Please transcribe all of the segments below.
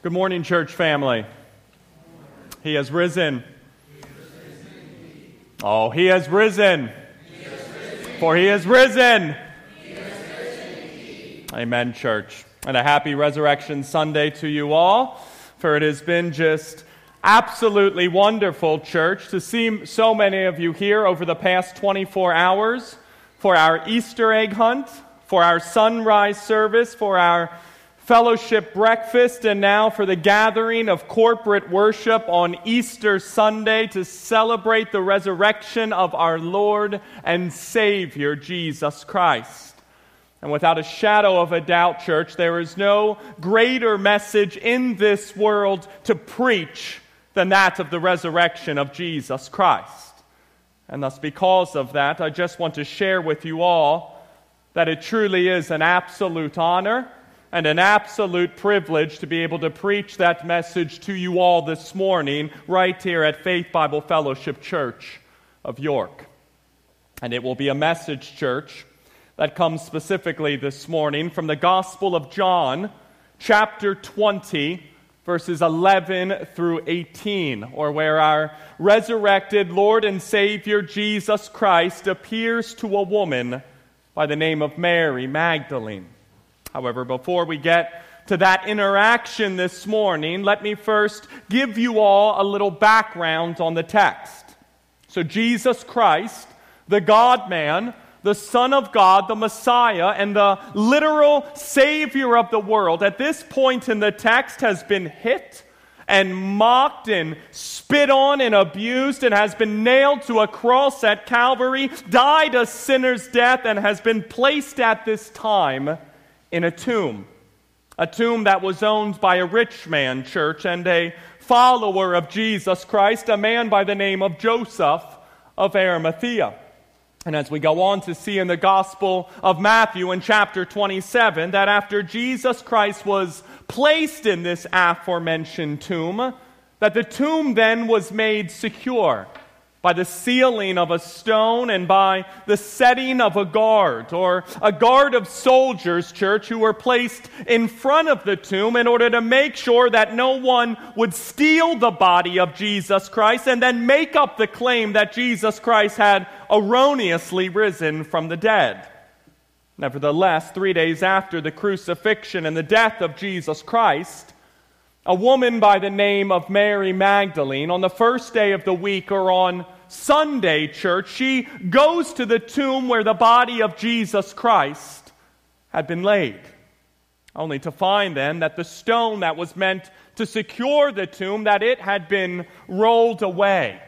Good morning, church family. He has risen. Oh, he has risen. For he has risen. Amen, church. And a happy Resurrection Sunday to you all, for it has been just absolutely wonderful, church, to see so many of you here over the past 24 hours for our Easter egg hunt, for our sunrise service, for our fellowship breakfast, and now for the gathering of corporate worship on Easter Sunday to celebrate the resurrection of our Lord and Savior, Jesus Christ. And without a shadow of a doubt, church, there is no greater message in this world to preach than that of the resurrection of Jesus Christ. And thus, because of that, I just want to share with you all that it truly is an absolute honor and an absolute privilege to be able to preach that message to you all this morning, right here at Faith Bible Fellowship Church of York. And it will be a message, church, that comes specifically this morning from the Gospel of John, chapter 20, verses 11 through 18, or where our resurrected Lord and Savior Jesus Christ appears to a woman by the name of Mary Magdalene. However, before we get to that interaction this morning, let me first give you all a little background on the text. So, Jesus Christ, the God man, the Son of God, the Messiah, and the literal Savior of the world, at this point in the text has been hit and mocked and spit on and abused and has been nailed to a cross at Calvary, died a sinner's death, and has been placed at this time in a tomb. A tomb that was owned by a rich man, church, and a follower of Jesus Christ, a man by the name of Joseph of Arimathea. And as we go on to see in the Gospel of Matthew in chapter 27, that after Jesus Christ was placed in this aforementioned tomb, that the tomb then was made secure by the sealing of a stone and by the setting of a guard, or a guard of soldiers, church, who were placed in front of the tomb in order to make sure that no one would steal the body of Jesus Christ and then make up the claim that Jesus Christ had erroneously risen from the dead. Nevertheless, three days after the crucifixion and the death of Jesus Christ, a woman by the name of Mary Magdalene, on the first day of the week or on Sunday, church, she goes to the tomb where the body of Jesus Christ had been laid. Only to find then that the stone that was meant to secure the tomb, that it had been rolled away.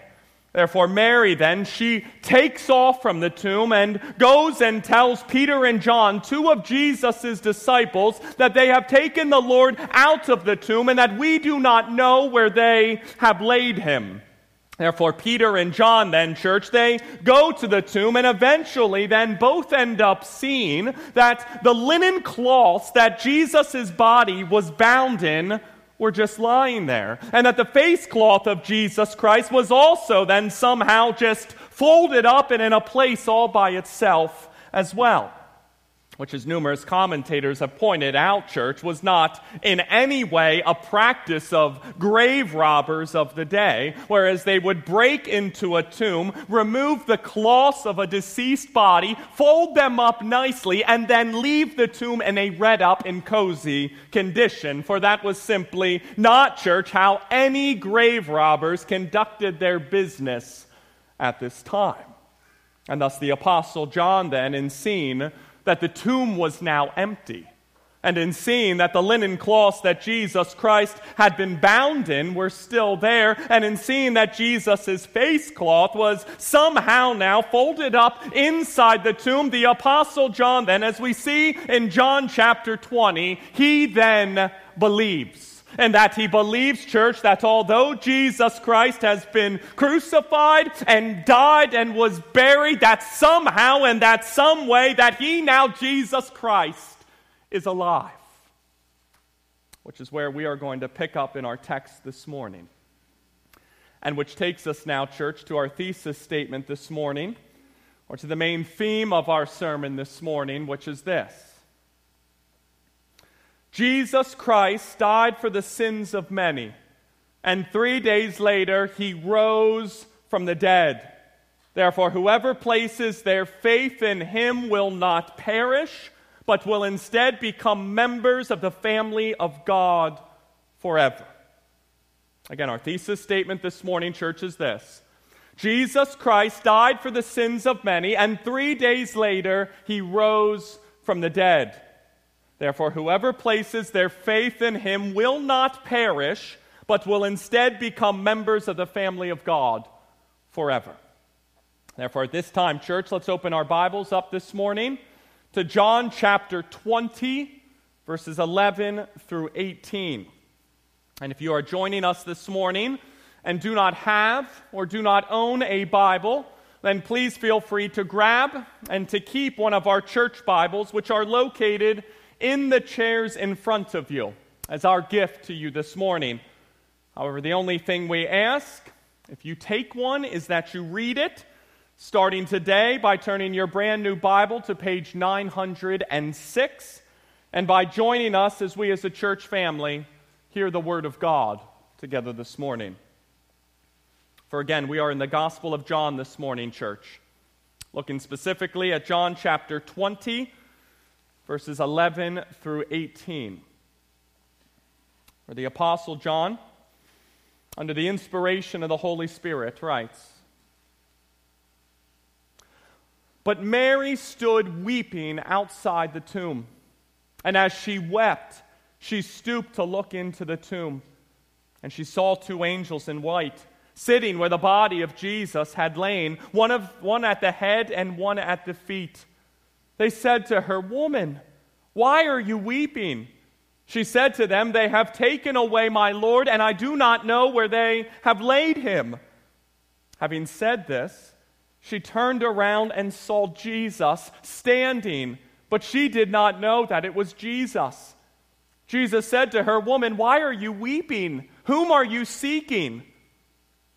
Therefore, Mary then, she takes off from the tomb and goes and tells Peter and John, two of Jesus' disciples, that they have taken the Lord out of the tomb and that we do not know where they have laid him. Therefore, Peter and John, then, church, they go to the tomb and eventually then both end up seeing that the linen cloths that Jesus' body was bound in were just lying there. And that the face cloth of Jesus Christ was also then somehow just folded up and in a place all by itself as well which, as numerous commentators have pointed out, church, was not in any way a practice of grave robbers of the day, whereas they would break into a tomb, remove the cloths of a deceased body, fold them up nicely, and then leave the tomb in a red up and cozy condition. For that was simply not, church, how any grave robbers conducted their business at this time. And thus the Apostle John, then, in seeing that the tomb was now empty. And in seeing that the linen cloths that Jesus Christ had been bound in were still there, and in seeing that Jesus' face cloth was somehow now folded up inside the tomb, the Apostle John, then, as we see in John chapter 20, he then believes and that he believes, church, that although Jesus Christ has been crucified and died and was buried, that somehow and that some way that he now, Jesus Christ, is alive. Which is where we are going to pick up in our text this morning. And which takes us now, church, to our thesis statement this morning, or to the main theme of our sermon this morning, which is this Jesus Christ died for the sins of many, and three days later he rose from the dead. Therefore, whoever places their faith in him will not perish, but will instead become members of the family of God forever. Again, our thesis statement this morning, church, is this Jesus Christ died for the sins of many, and three days later, he rose from the dead. Therefore, whoever places their faith in him will not perish, but will instead become members of the family of God forever. Therefore, at this time, church, let's open our Bibles up this morning to John chapter 20, verses 11 through 18. And if you are joining us this morning and do not have or do not own a Bible, then please feel free to grab and to keep one of our church Bibles, which are located in the chairs in front of you, as our gift to you this morning. However, the only thing we ask, if you take one, is that you read it, starting today by turning your brand new Bible to page 906, and by joining us as we as a church family hear the Word of God together this morning. For again, we are in the Gospel of John this morning, church, looking specifically at John chapter 20, verses 11 through 18. Where the Apostle John, under the inspiration of the Holy Spirit, writes But Mary stood weeping outside the tomb, and as she wept, she stooped to look into the tomb, and she saw two angels in white sitting where the body of Jesus had lain, one, of, one at the head and one at the feet. They said to her, Woman, why are you weeping? She said to them, They have taken away my Lord, and I do not know where they have laid him. Having said this, she turned around and saw Jesus standing, but she did not know that it was Jesus. Jesus said to her, Woman, why are you weeping? Whom are you seeking?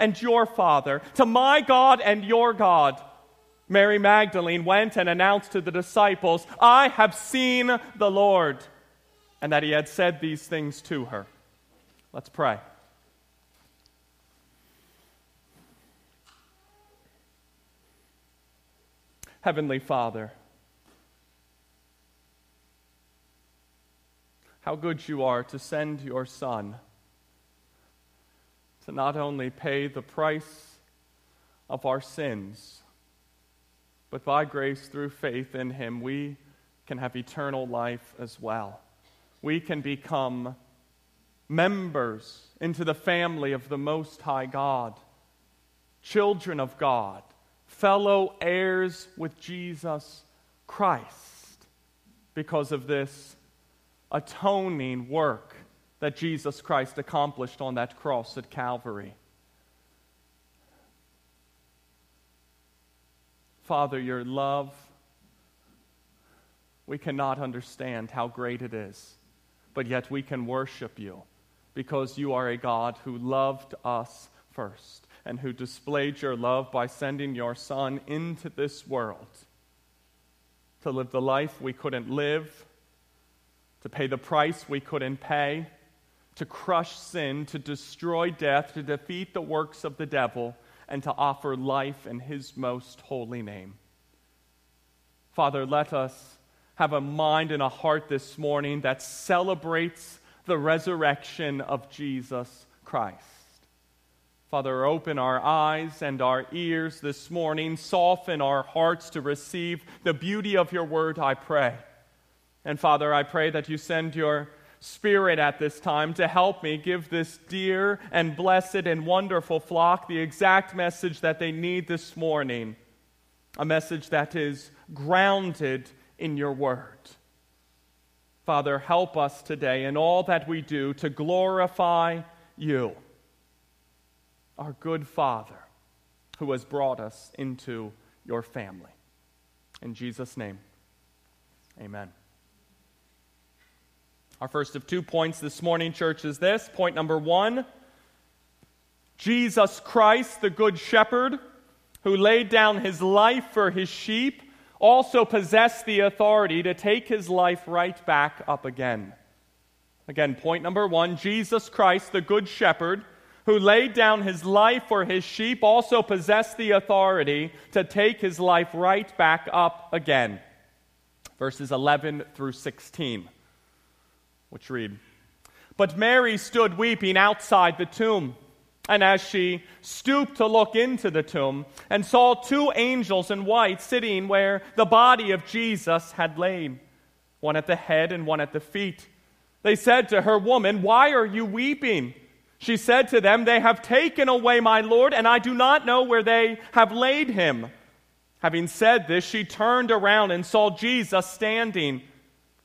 and your Father, to my God and your God. Mary Magdalene went and announced to the disciples, I have seen the Lord, and that he had said these things to her. Let's pray. Heavenly Father, how good you are to send your Son to not only pay the price of our sins, but by grace through faith in Him, we can have eternal life as well. We can become members into the family of the Most High God, children of God, fellow heirs with Jesus Christ because of this atoning work that Jesus Christ accomplished on that cross at Calvary. Father, your love, we cannot understand how great it is, but yet we can worship you because you are a God who loved us first and who displayed your love by sending your Son into this world to live the life we couldn't live to pay the price we couldn't pay, to crush sin, to destroy death, to defeat the works of the devil, and to offer life in his most holy name. Father, let us have a mind and a heart this morning that celebrates the resurrection of Jesus Christ. Father, open our eyes and our ears this morning, soften our hearts to receive the beauty of your word, I pray. And Father, I pray that you send your Spirit at this time to help me give this dear and blessed and wonderful flock the exact message that they need this morning a message that is grounded in your word. Father, help us today in all that we do to glorify you, our good Father, who has brought us into your family. In Jesus' name, amen. Our first of two points this morning, church, is this. Point number one Jesus Christ, the Good Shepherd, who laid down his life for his sheep, also possessed the authority to take his life right back up again. Again, point number one Jesus Christ, the Good Shepherd, who laid down his life for his sheep, also possessed the authority to take his life right back up again. Verses 11 through 16 which read But Mary stood weeping outside the tomb. And as she stooped to look into the tomb and saw two angels in white sitting where the body of Jesus had lain, one at the head and one at the feet, they said to her, Woman, why are you weeping? She said to them, They have taken away my Lord, and I do not know where they have laid him. Having said this, she turned around and saw Jesus standing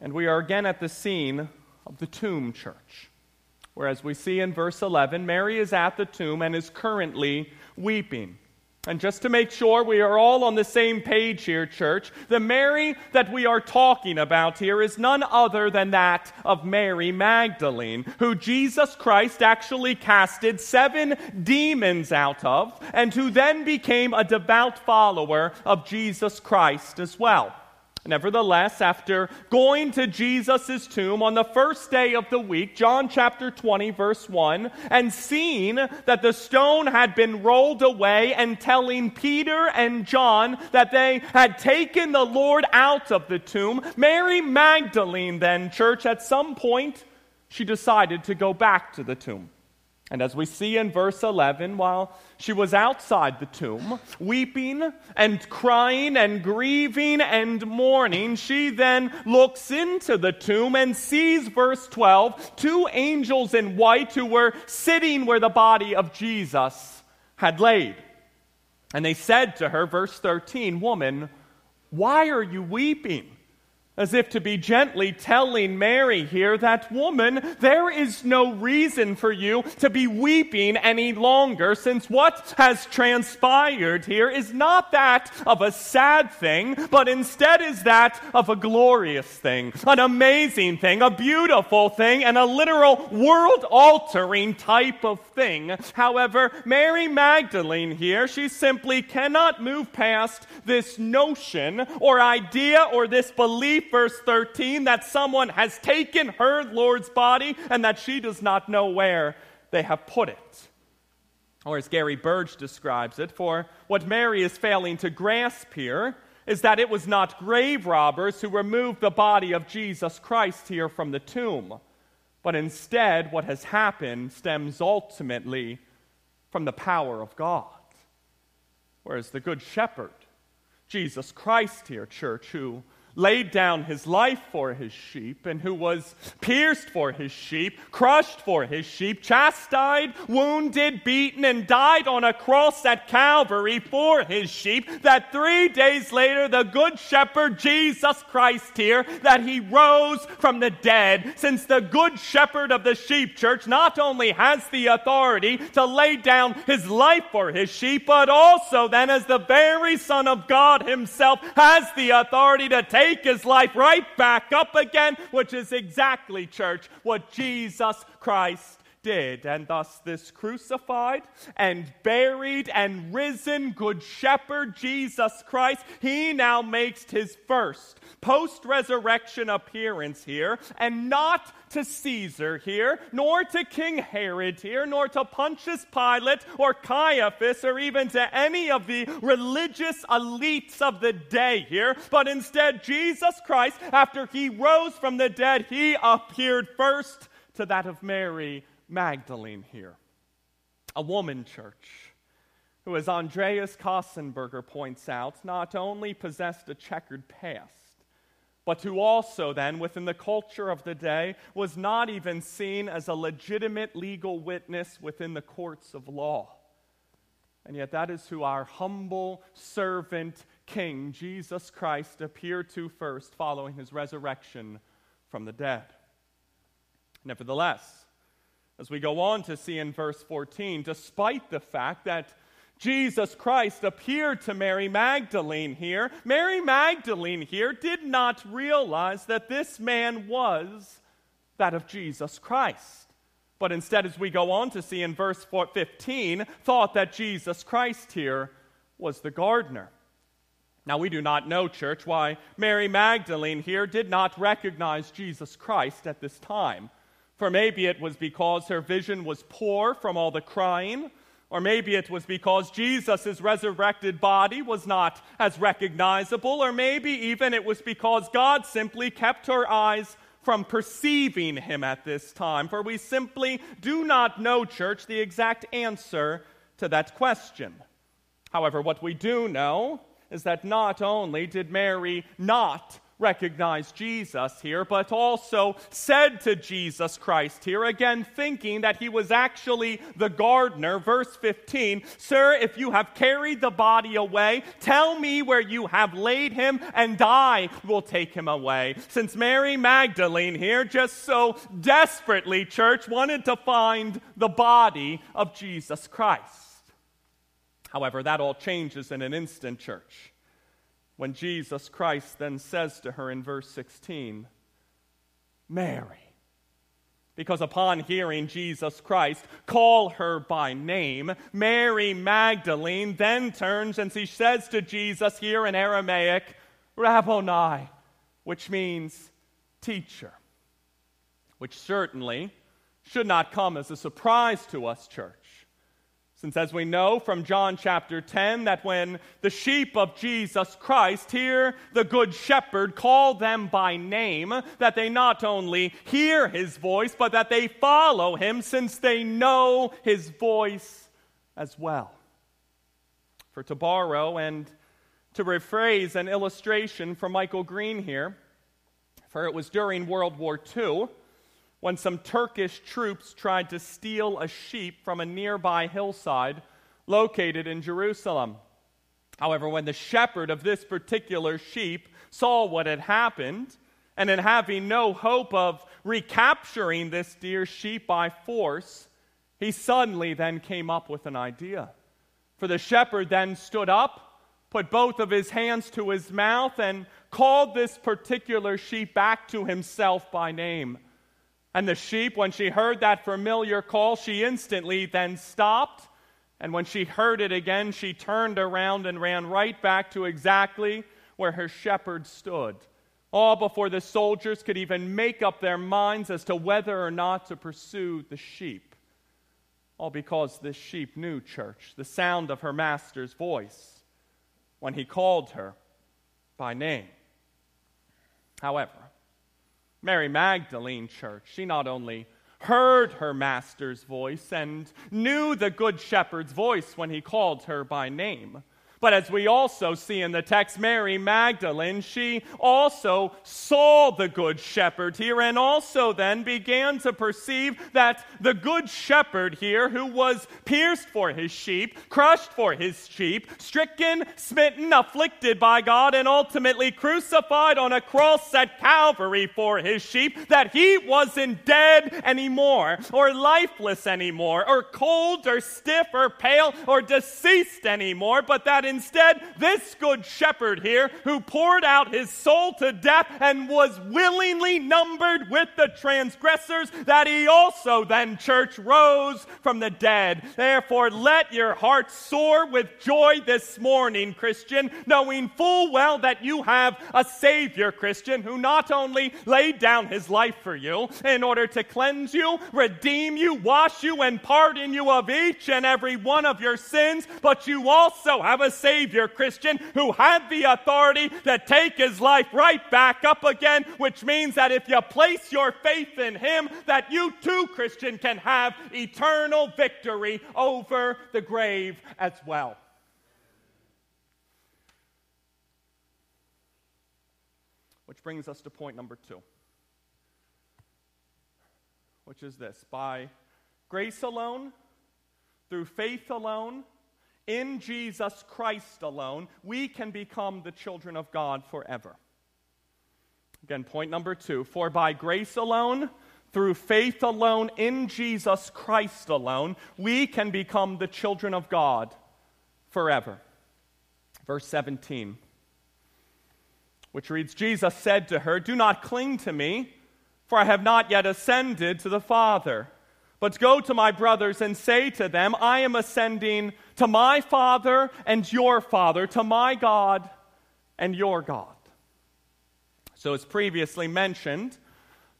and we are again at the scene of the tomb church. where, as we see in verse 11, Mary is at the tomb and is currently weeping. And just to make sure we are all on the same page here, church, the Mary that we are talking about here is none other than that of Mary Magdalene, who Jesus Christ actually casted seven demons out of, and who then became a devout follower of Jesus Christ as well. Nevertheless, after going to Jesus' tomb on the first day of the week, John chapter 20, verse 1, and seeing that the stone had been rolled away, and telling Peter and John that they had taken the Lord out of the tomb, Mary Magdalene, then, church, at some point, she decided to go back to the tomb. And as we see in verse 11, while she was outside the tomb, weeping and crying and grieving and mourning, she then looks into the tomb and sees, verse 12, two angels in white who were sitting where the body of Jesus had laid. And they said to her, verse 13, Woman, why are you weeping? As if to be gently telling Mary here that, woman, there is no reason for you to be weeping any longer, since what has transpired here is not that of a sad thing, but instead is that of a glorious thing, an amazing thing, a beautiful thing, and a literal world altering type of thing. However, Mary Magdalene here, she simply cannot move past this notion or idea or this belief verse 13, that someone has taken her Lord's body and that she does not know where they have put it. Or as Gary Burge describes it, for what Mary is failing to grasp here is that it was not grave robbers who removed the body of Jesus Christ here from the tomb, but instead what has happened stems ultimately from the power of God. Whereas the Good Shepherd, Jesus Christ here, church, who laid down his life for his sheep, and who was pierced for his sheep, crushed for his sheep, chastised, wounded, beaten, and died on a cross at Calvary for his sheep, that three days later, the good shepherd Jesus Christ here, that he rose from the dead, since the good shepherd of the sheep church not only has the authority to lay down his life for his sheep, but also then as the very Son of God himself has the authority to take take his life right back up again, which is exactly, church, what Jesus Christ did. And thus, this crucified and buried and risen Good Shepherd, Jesus Christ, he now makes his first post resurrection appearance here, and not to Caesar here, nor to King Herod here, nor to Pontius Pilate or Caiaphas, or even to any of the religious elites of the day here, but instead, Jesus Christ, after he rose from the dead, he appeared first to that of Mary Magdalene here. A woman church who, as Andreas Köstenberger points out, not only possessed a checkered past, but who also, then, within the culture of the day, was not even seen as a legitimate legal witness within the courts of law. And yet, that is who our humble servant King, Jesus Christ, appeared to first following his resurrection from the dead. Nevertheless, as we go on to see in verse 14, despite the fact that Jesus Christ appeared to Mary Magdalene here, Mary Magdalene here did not realize that this man was that of Jesus Christ. But instead, as we go on to see in verse 15, thought that Jesus Christ here was the gardener. Now, we do not know, church, why Mary Magdalene here did not recognize Jesus Christ at this time. For maybe it was because her vision was poor from all the crying, or maybe it was because Jesus' resurrected body was not as recognizable, or maybe even it was because God simply kept her eyes from perceiving him at this time. For we simply do not know, church, the exact answer to that question. However, what we do know is that not only did Mary not recognize Jesus here, but also said to Jesus Christ here, again thinking that he was actually the gardener. Verse 15 Sir, if you have carried the body away, tell me where you have laid him, and I will take him away. Since Mary Magdalene here just so desperately, church, wanted to find the body of Jesus Christ. However, that all changes in an instant, church when Jesus Christ then says to her in verse 16, Mary. Because upon hearing Jesus Christ call her by name, Mary Magdalene then turns and she says to Jesus here in Aramaic, Rabboni, which means teacher. Which certainly should not come as a surprise to us, church. Since, as we know from John chapter 10, that when the sheep of Jesus Christ hear the Good Shepherd call them by name, that they not only hear his voice, but that they follow him since they know his voice as well. For to borrow and to rephrase an illustration from Michael Green here, for it was during World War II when some Turkish troops tried to steal a sheep from a nearby hillside located in Jerusalem. However, when the shepherd of this particular sheep saw what had happened, and in having no hope of recapturing this dear sheep by force, he suddenly then came up with an idea. For the shepherd then stood up, put both of his hands to his mouth, and called this particular sheep back to himself by name. And the sheep, when she heard that familiar call, she instantly then stopped. And when she heard it again, she turned around and ran right back to exactly where her shepherd stood. All before the soldiers could even make up their minds as to whether or not to pursue the sheep. All because this sheep knew, church, the sound of her master's voice when he called her by name. However, Mary Magdalene Church, she not only heard her master's voice and knew the good shepherd's voice when he called her by name, but as we also see in the text, Mary Magdalene, she also saw the Good Shepherd here and also then began to perceive that the Good Shepherd here, who was pierced for his sheep, crushed for his sheep, stricken, smitten, afflicted by God, and ultimately crucified on a cross at Calvary for his sheep, that he wasn't dead anymore, or lifeless anymore, or cold, or stiff, or pale, or deceased anymore, but that instead, this good shepherd here, who poured out his soul to death and was willingly numbered with the transgressors, that he also then, church, rose from the dead. Therefore, let your heart soar with joy this morning, Christian, knowing full well that you have a Savior, Christian, who not only laid down his life for you in order to cleanse you, redeem you, wash you, and pardon you of each and every one of your sins, but you also have a Savior, Christian, who had the authority to take his life right back up again, which means that if you place your faith in him, that you too, Christian, can have eternal victory over the grave as well. Which brings us to point number two, which is this by grace alone, through faith alone, in Jesus Christ alone, we can become the children of God forever. Again, point number two for by grace alone, through faith alone, in Jesus Christ alone, we can become the children of God forever. Verse 17, which reads Jesus said to her, Do not cling to me, for I have not yet ascended to the Father. But go to my brothers and say to them, I am ascending to my Father and your Father, to my God and your God. So, as previously mentioned,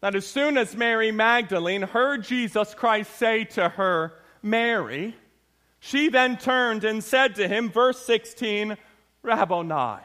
that as soon as Mary Magdalene heard Jesus Christ say to her, Mary, she then turned and said to him, verse 16, Rabboni.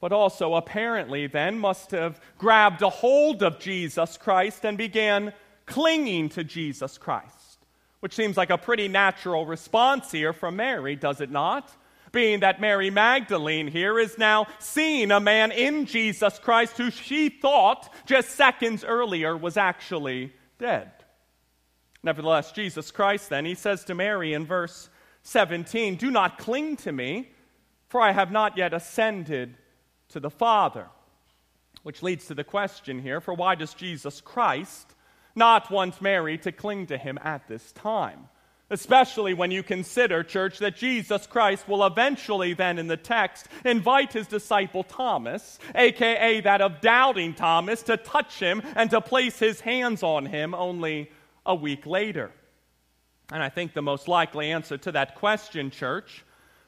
But also, apparently, then must have grabbed a hold of Jesus Christ and began clinging to Jesus Christ, which seems like a pretty natural response here from Mary, does it not? Being that Mary Magdalene here is now seeing a man in Jesus Christ who she thought just seconds earlier was actually dead. Nevertheless, Jesus Christ then, he says to Mary in verse 17, Do not cling to me, for I have not yet ascended to the Father. Which leads to the question here for why does Jesus Christ not want Mary to cling to him at this time. Especially when you consider, church, that Jesus Christ will eventually, then in the text, invite his disciple Thomas, aka that of doubting Thomas, to touch him and to place his hands on him only a week later. And I think the most likely answer to that question, church,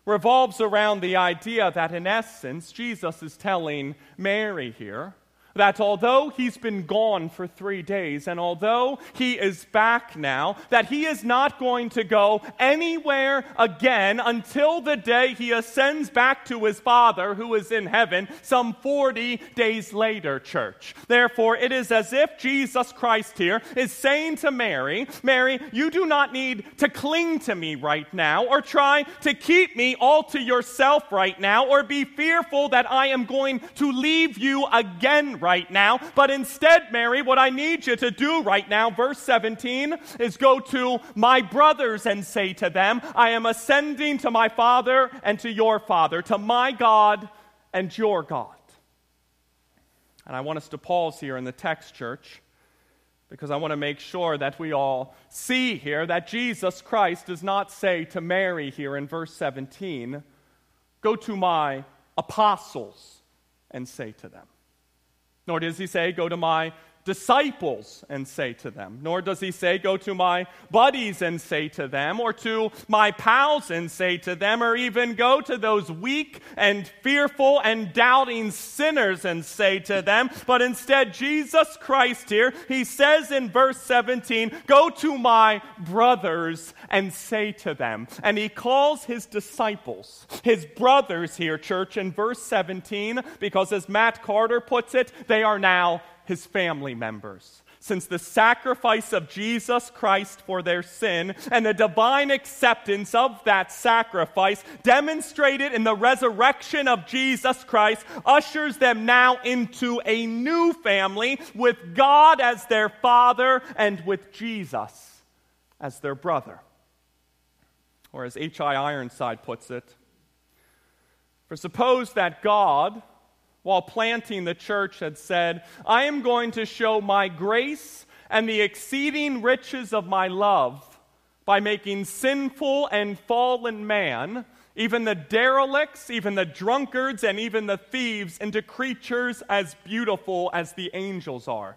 revolves around the idea that in essence, Jesus is telling Mary here that although he's been gone for three days and although he is back now, that he is not going to go anywhere again until the day he ascends back to his Father who is in heaven some 40 days later, church. Therefore, it is as if Jesus Christ here is saying to Mary, Mary, you do not need to cling to me right now or try to keep me all to yourself right now or be fearful that I am going to leave you again right now. But instead, Mary, what I need you to do right now, verse 17, is go to my brothers and say to them, I am ascending to my Father and to your Father, to my God and your God. And I want us to pause here in the text, church, because I want to make sure that we all see here that Jesus Christ does not say to Mary here in verse 17, Go to my apostles and say to them. Nor does he say, Go to my disciples and say to them. Nor does he say, Go to my buddies and say to them, or to my pals and say to them, or even go to those weak and fearful and doubting sinners and say to them. But instead, Jesus Christ here, he says in verse 17, Go to my brothers and say to them. And he calls his disciples, his brothers here, church, in verse 17, because as Matt Carter puts it, they are now his family members. Since the sacrifice of Jesus Christ for their sin and the divine acceptance of that sacrifice, demonstrated in the resurrection of Jesus Christ, ushers them now into a new family with God as their father and with Jesus as their brother. Or as H.I. Ironside puts it, for suppose that God, while planting the church, had said, I am going to show my grace and the exceeding riches of my love by making sinful and fallen man even the derelicts, even the drunkards, and even the thieves into creatures as beautiful as the angels are.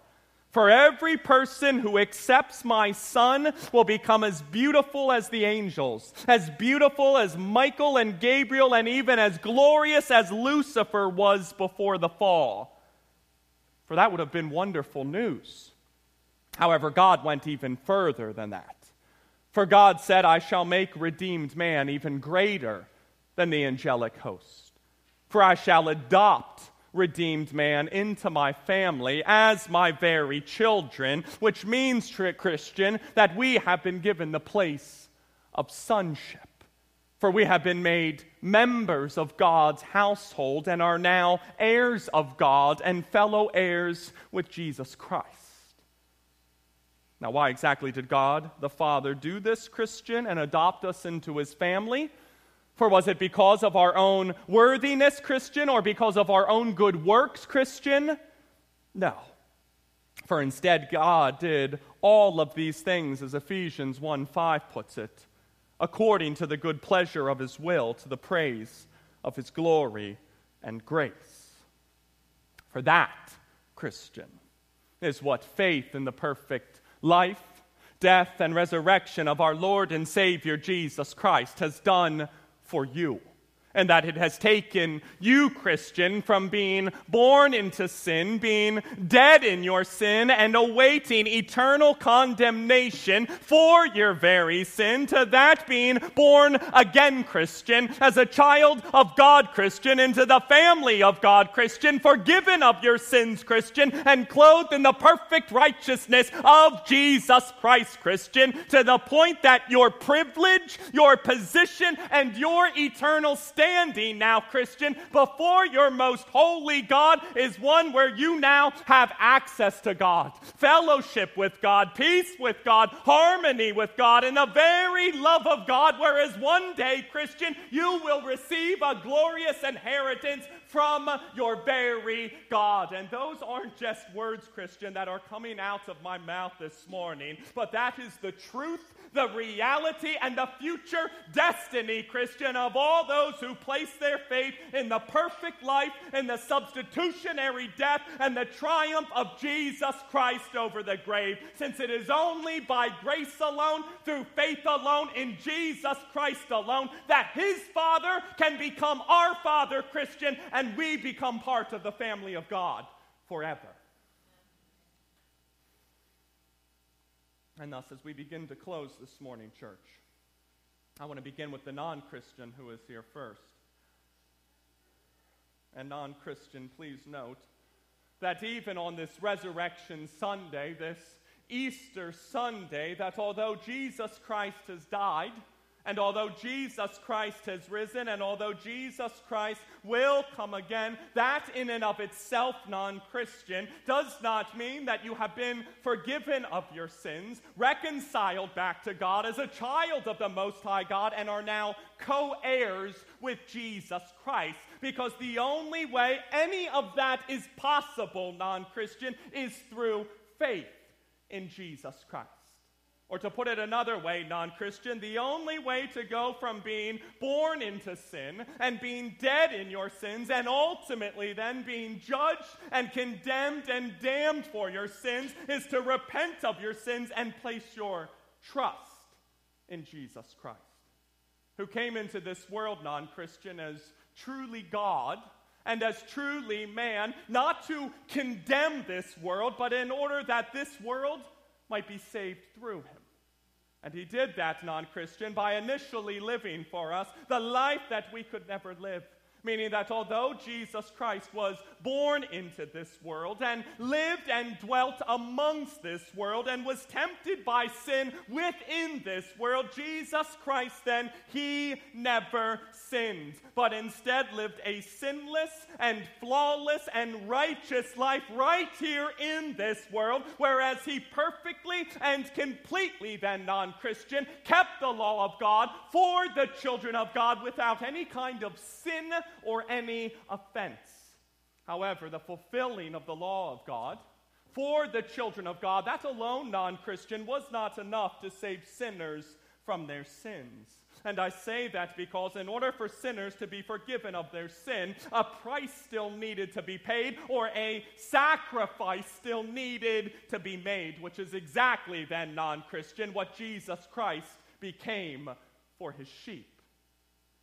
For every person who accepts my Son will become as beautiful as the angels, as beautiful as Michael and Gabriel, and even as glorious as Lucifer was before the fall. For that would have been wonderful news. However, God went even further than that. For God said, I shall make redeemed man even greater than the angelic host. For I shall adopt redeemed man into my family as my very children, which means, Christian, that we have been given the place of sonship. For we have been made members of God's household and are now heirs of God and fellow heirs with Jesus Christ. Now, why exactly did God the Father do this, Christian, and adopt us into his family? For was it because of our own worthiness, Christian, or because of our own good works, Christian? No. For instead, God did all of these things, as Ephesians 1 5 puts it, according to the good pleasure of his will, to the praise of his glory and grace. For that, Christian, is what faith in the perfect life, death, and resurrection of our Lord and Savior Jesus Christ has done for you and that it has taken you, Christian, from being born into sin, being dead in your sin, and awaiting eternal condemnation for your very sin, to that being born again, Christian, as a child of God, Christian, into the family of God, Christian, forgiven of your sins, Christian, and clothed in the perfect righteousness of Jesus Christ, Christian, to the point that your privilege, your position, and your eternal state standing now, Christian, before your most holy God is one where you now have access to God, fellowship with God, peace with God, harmony with God, and the very love of God. Whereas one day, Christian, you will receive a glorious inheritance from your very God. And those aren't just words, Christian, that are coming out of my mouth this morning, but that is the truth the reality and the future destiny, Christian, of all those who place their faith in the perfect life in the substitutionary death and the triumph of Jesus Christ over the grave. Since it is only by grace alone, through faith alone, in Jesus Christ alone, that his Father can become our Father, Christian, and we become part of the family of God forever. And thus, as we begin to close this morning, church, I want to begin with the non Christian who is here first. And non Christian, please note that even on this Resurrection Sunday, this Easter Sunday, that although Jesus Christ has died, and although Jesus Christ has risen, and although Jesus Christ will come again, that in and of itself, non Christian, does not mean that you have been forgiven of your sins, reconciled back to God as a child of the Most High God, and are now co heirs with Jesus Christ. Because the only way any of that is possible, non Christian, is through faith in Jesus Christ. Or to put it another way, non Christian, the only way to go from being born into sin and being dead in your sins and ultimately then being judged and condemned and damned for your sins is to repent of your sins and place your trust in Jesus Christ, who came into this world, non Christian, as truly God and as truly man, not to condemn this world, but in order that this world might be saved through him. And he did that, non Christian, by initially living for us the life that we could never live meaning that although Jesus Christ was born into this world and lived and dwelt amongst this world and was tempted by sin within this world, Jesus Christ then, he never sinned, but instead lived a sinless and flawless and righteous life right here in this world, whereas he perfectly and completely, then non Christian, kept the law of God for the children of God without any kind of sin or any offense. However, the fulfilling of the law of God for the children of God, that alone, non Christian, was not enough to save sinners from their sins. And I say that because in order for sinners to be forgiven of their sin, a price still needed to be paid or a sacrifice still needed to be made, which is exactly then, non Christian, what Jesus Christ became for his sheep.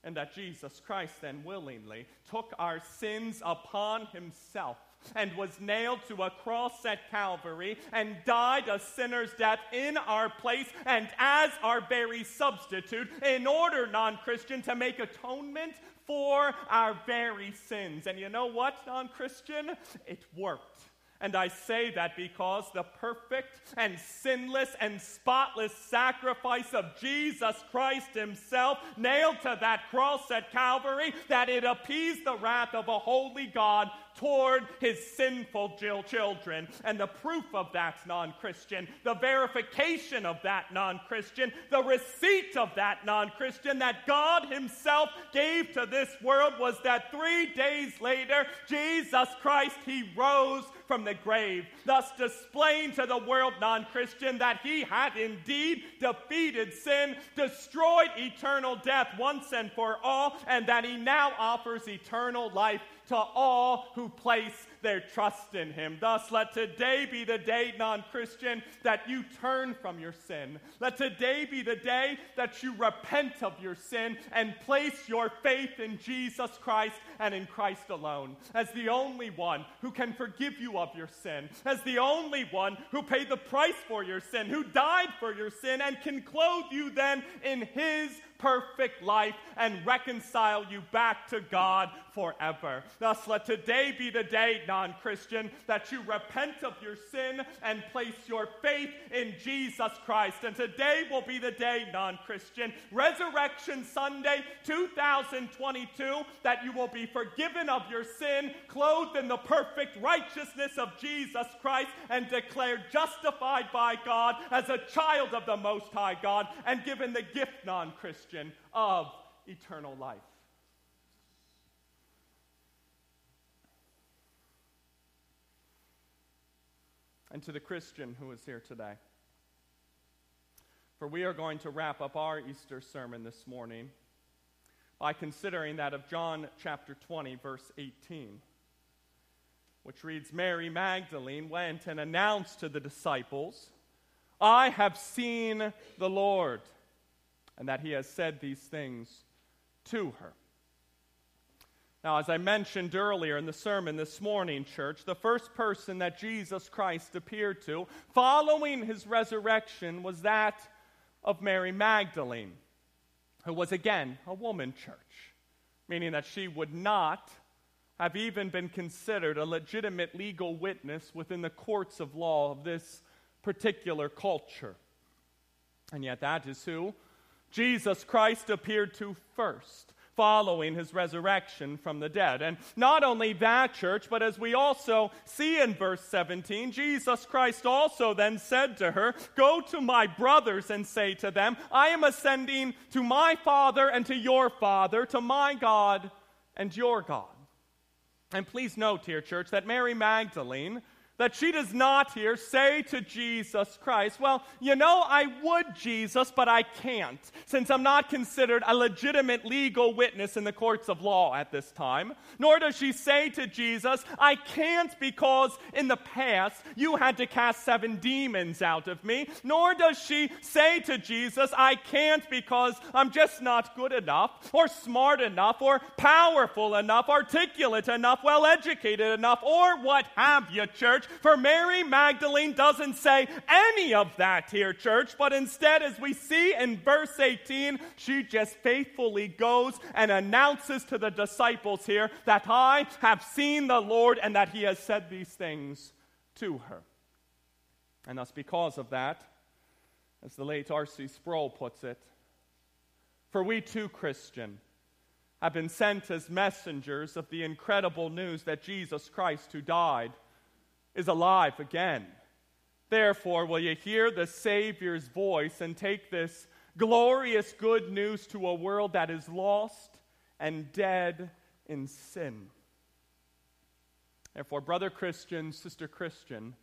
And that Jesus Christ then willingly took our sins upon himself and was nailed to a cross at Calvary and died a sinner's death in our place and as our very substitute in order, non Christian, to make atonement for our very sins. And you know what, non Christian? It worked. And I say that because the perfect and sinless and spotless sacrifice of Jesus Christ Himself, nailed to that cross at Calvary, that it appeased the wrath of a holy God toward his sinful children. And the proof of that non Christian, the verification of that non Christian, the receipt of that non Christian that God Himself gave to this world was that three days later, Jesus Christ, He rose from the grave, thus displaying to the world non Christian that He had indeed defeated sin, destroyed eternal death once and for all, and that He now offers eternal life to all who place their trust in him. Thus, let today be the day, non Christian, that you turn from your sin. Let today be the day that you repent of your sin and place your faith in Jesus Christ and in Christ alone as the only one who can forgive you of your sin, as the only one who paid the price for your sin, who died for your sin, and can clothe you then in his perfect life and reconcile you back to God forever. Thus, let today be the day, non Christian, that you repent of your sin and place your faith in Jesus Christ. And today will be the day, non Christian, Resurrection Sunday 2022, that you will be forgiven of your sin, clothed in the perfect righteousness of Jesus Christ, and declared justified by God as a child of the Most High God, and given the gift, non Christian, of eternal life. And to the Christian who is here today. For we are going to wrap up our Easter sermon this morning by considering that of John chapter 20, verse 18, which reads Mary Magdalene went and announced to the disciples, I have seen the Lord, and that he has said these things to her. Now, as I mentioned earlier in the sermon this morning, church, the first person that Jesus Christ appeared to following his resurrection was that of Mary Magdalene, who was again a woman church, meaning that she would not have even been considered a legitimate legal witness within the courts of law of this particular culture. And yet, that is who Jesus Christ appeared to first following his resurrection from the dead. And not only that, church, but as we also see in verse 17, Jesus Christ also then said to her, Go to my brothers and say to them, I am ascending to my Father and to your Father, to my God and your God. And please note here, church, that Mary Magdalene that she does not here say to Jesus Christ, Well, you know, I would, Jesus, but I can't, since I'm not considered a legitimate legal witness in the courts of law at this time. Nor does she say to Jesus, I can't because in the past you had to cast seven demons out of me. Nor does she say to Jesus, I can't because I'm just not good enough, or smart enough, or powerful enough, articulate enough, well educated enough, or what have you, church. For Mary Magdalene doesn't say any of that here, church, but instead, as we see in verse 18, she just faithfully goes and announces to the disciples here that I have seen the Lord and that he has said these things to her. And thus, because of that, as the late R.C. Sproul puts it, for we too, Christian, have been sent as messengers of the incredible news that Jesus Christ, who died, is alive again. Therefore, will you hear the Savior's voice and take this glorious good news to a world that is lost and dead in sin? Therefore, brother Christian, sister Christian,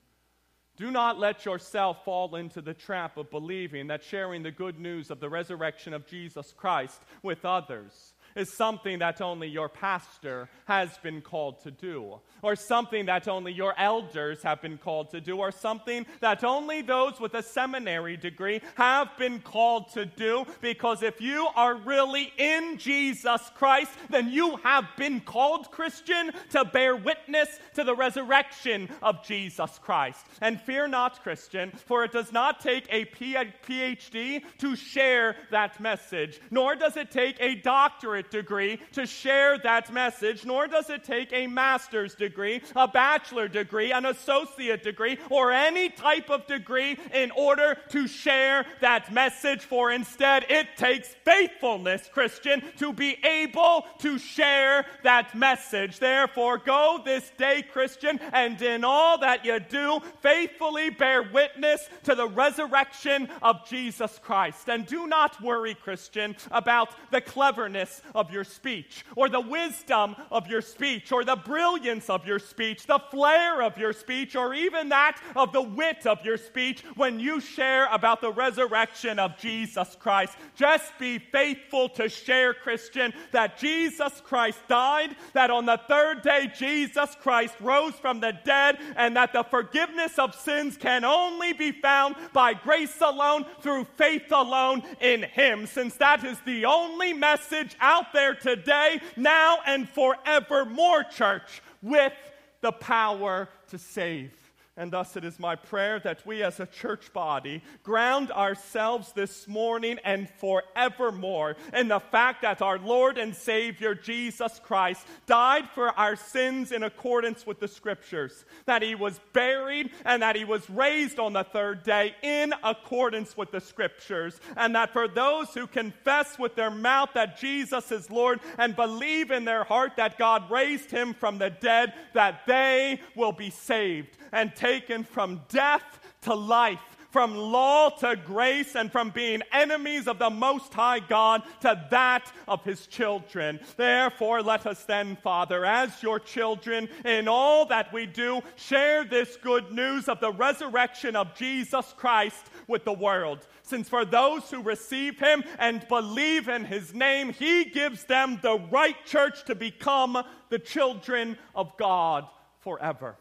Do not let yourself fall into the trap of believing that sharing the good news of the resurrection of Jesus Christ with others is something that only your pastor has been called to do, or something that only your elders have been called to do, or something that only those with a seminary degree have been called to do. Because if you are really in Jesus Christ, then you have been called, Christian, to bear witness to the resurrection of Jesus Christ. And fear not, Christian, for it does not take a PhD to share that message, nor does it take a doctorate degree to share that message, nor does it take a master's degree, a bachelor degree, an associate degree, or any type of degree in order to share that message. For instead, it takes faithfulness, Christian, to be able to share that message. Therefore, go this day, Christian, and in all that you do, faithfully bear witness to the resurrection of Jesus Christ. And do not worry, Christian, about the cleverness of your speech, or the wisdom of your speech, or the brilliance of your speech, the flair of your speech, or even that of the wit of your speech when you share about the resurrection of Jesus Christ. Just be faithful to share, Christian, that Jesus Christ died, that on the third day Jesus Christ rose from the dead, and that the forgiveness of sins can only be found by grace alone, through faith alone in Him, since that is the only message out there today, now, and forevermore, church, with the power to save. And thus, it is my prayer that we as a church body ground ourselves this morning and forevermore in the fact that our Lord and Savior Jesus Christ died for our sins in accordance with the Scriptures, that He was buried and that He was raised on the third day in accordance with the Scriptures, and that for those who confess with their mouth that Jesus is Lord and believe in their heart that God raised Him from the dead, that they will be saved and taken from death to life, from law to grace, and from being enemies of the Most High God to that of His children. Therefore, let us then, Father, as your children, in all that we do, share this good news of the resurrection of Jesus Christ with the world. Since for those who receive Him and believe in His name, He gives them the right church to become the children of God forever.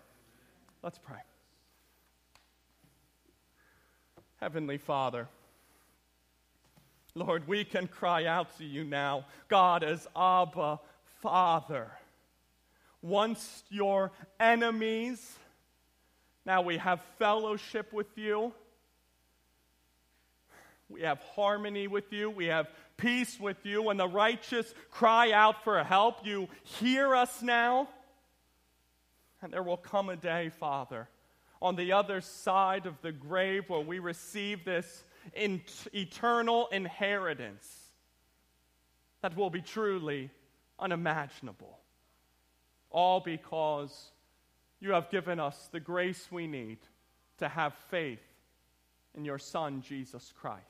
Let's pray. Heavenly Father, Lord, we can cry out to you now, God, as Abba, Father. Once your enemies, now we have fellowship with you. We have harmony with you. We have peace with you. When the righteous cry out for help, you hear us now. And there will come a day, Father, on the other side of the grave where we receive this in eternal inheritance that will be truly unimaginable. All because you have given us the grace we need to have faith in your Son, Jesus Christ.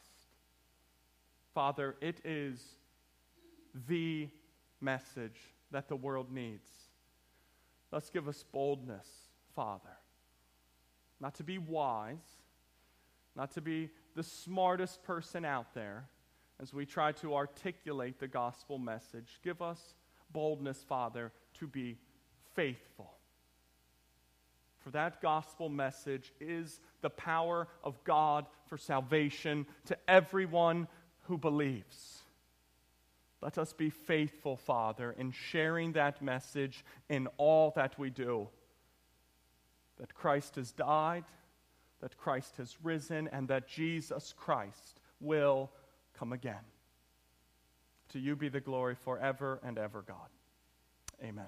Father, it is the message that the world needs. Thus, give us boldness, Father. Not to be wise, not to be the smartest person out there as we try to articulate the gospel message. Give us boldness, Father, to be faithful. For that gospel message is the power of God for salvation to everyone who believes. Let us be faithful, Father, in sharing that message in all that we do. That Christ has died, that Christ has risen, and that Jesus Christ will come again. To you be the glory forever and ever, God. Amen.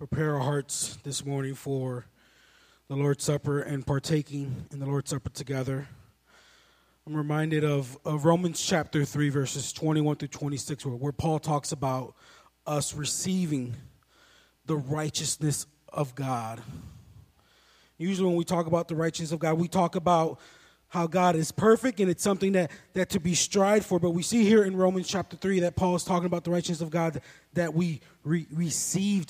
Prepare our hearts this morning for the Lord's Supper and partaking in the Lord's Supper together. I'm reminded of, of Romans chapter 3, verses 21 through 26, where, where Paul talks about us receiving the righteousness of God Usually, when we talk about the righteousness of God, we talk about how God is perfect and it's something that, that to be strived for. But we see here in Romans chapter 3 that Paul is talking about the righteousness of God that we re- received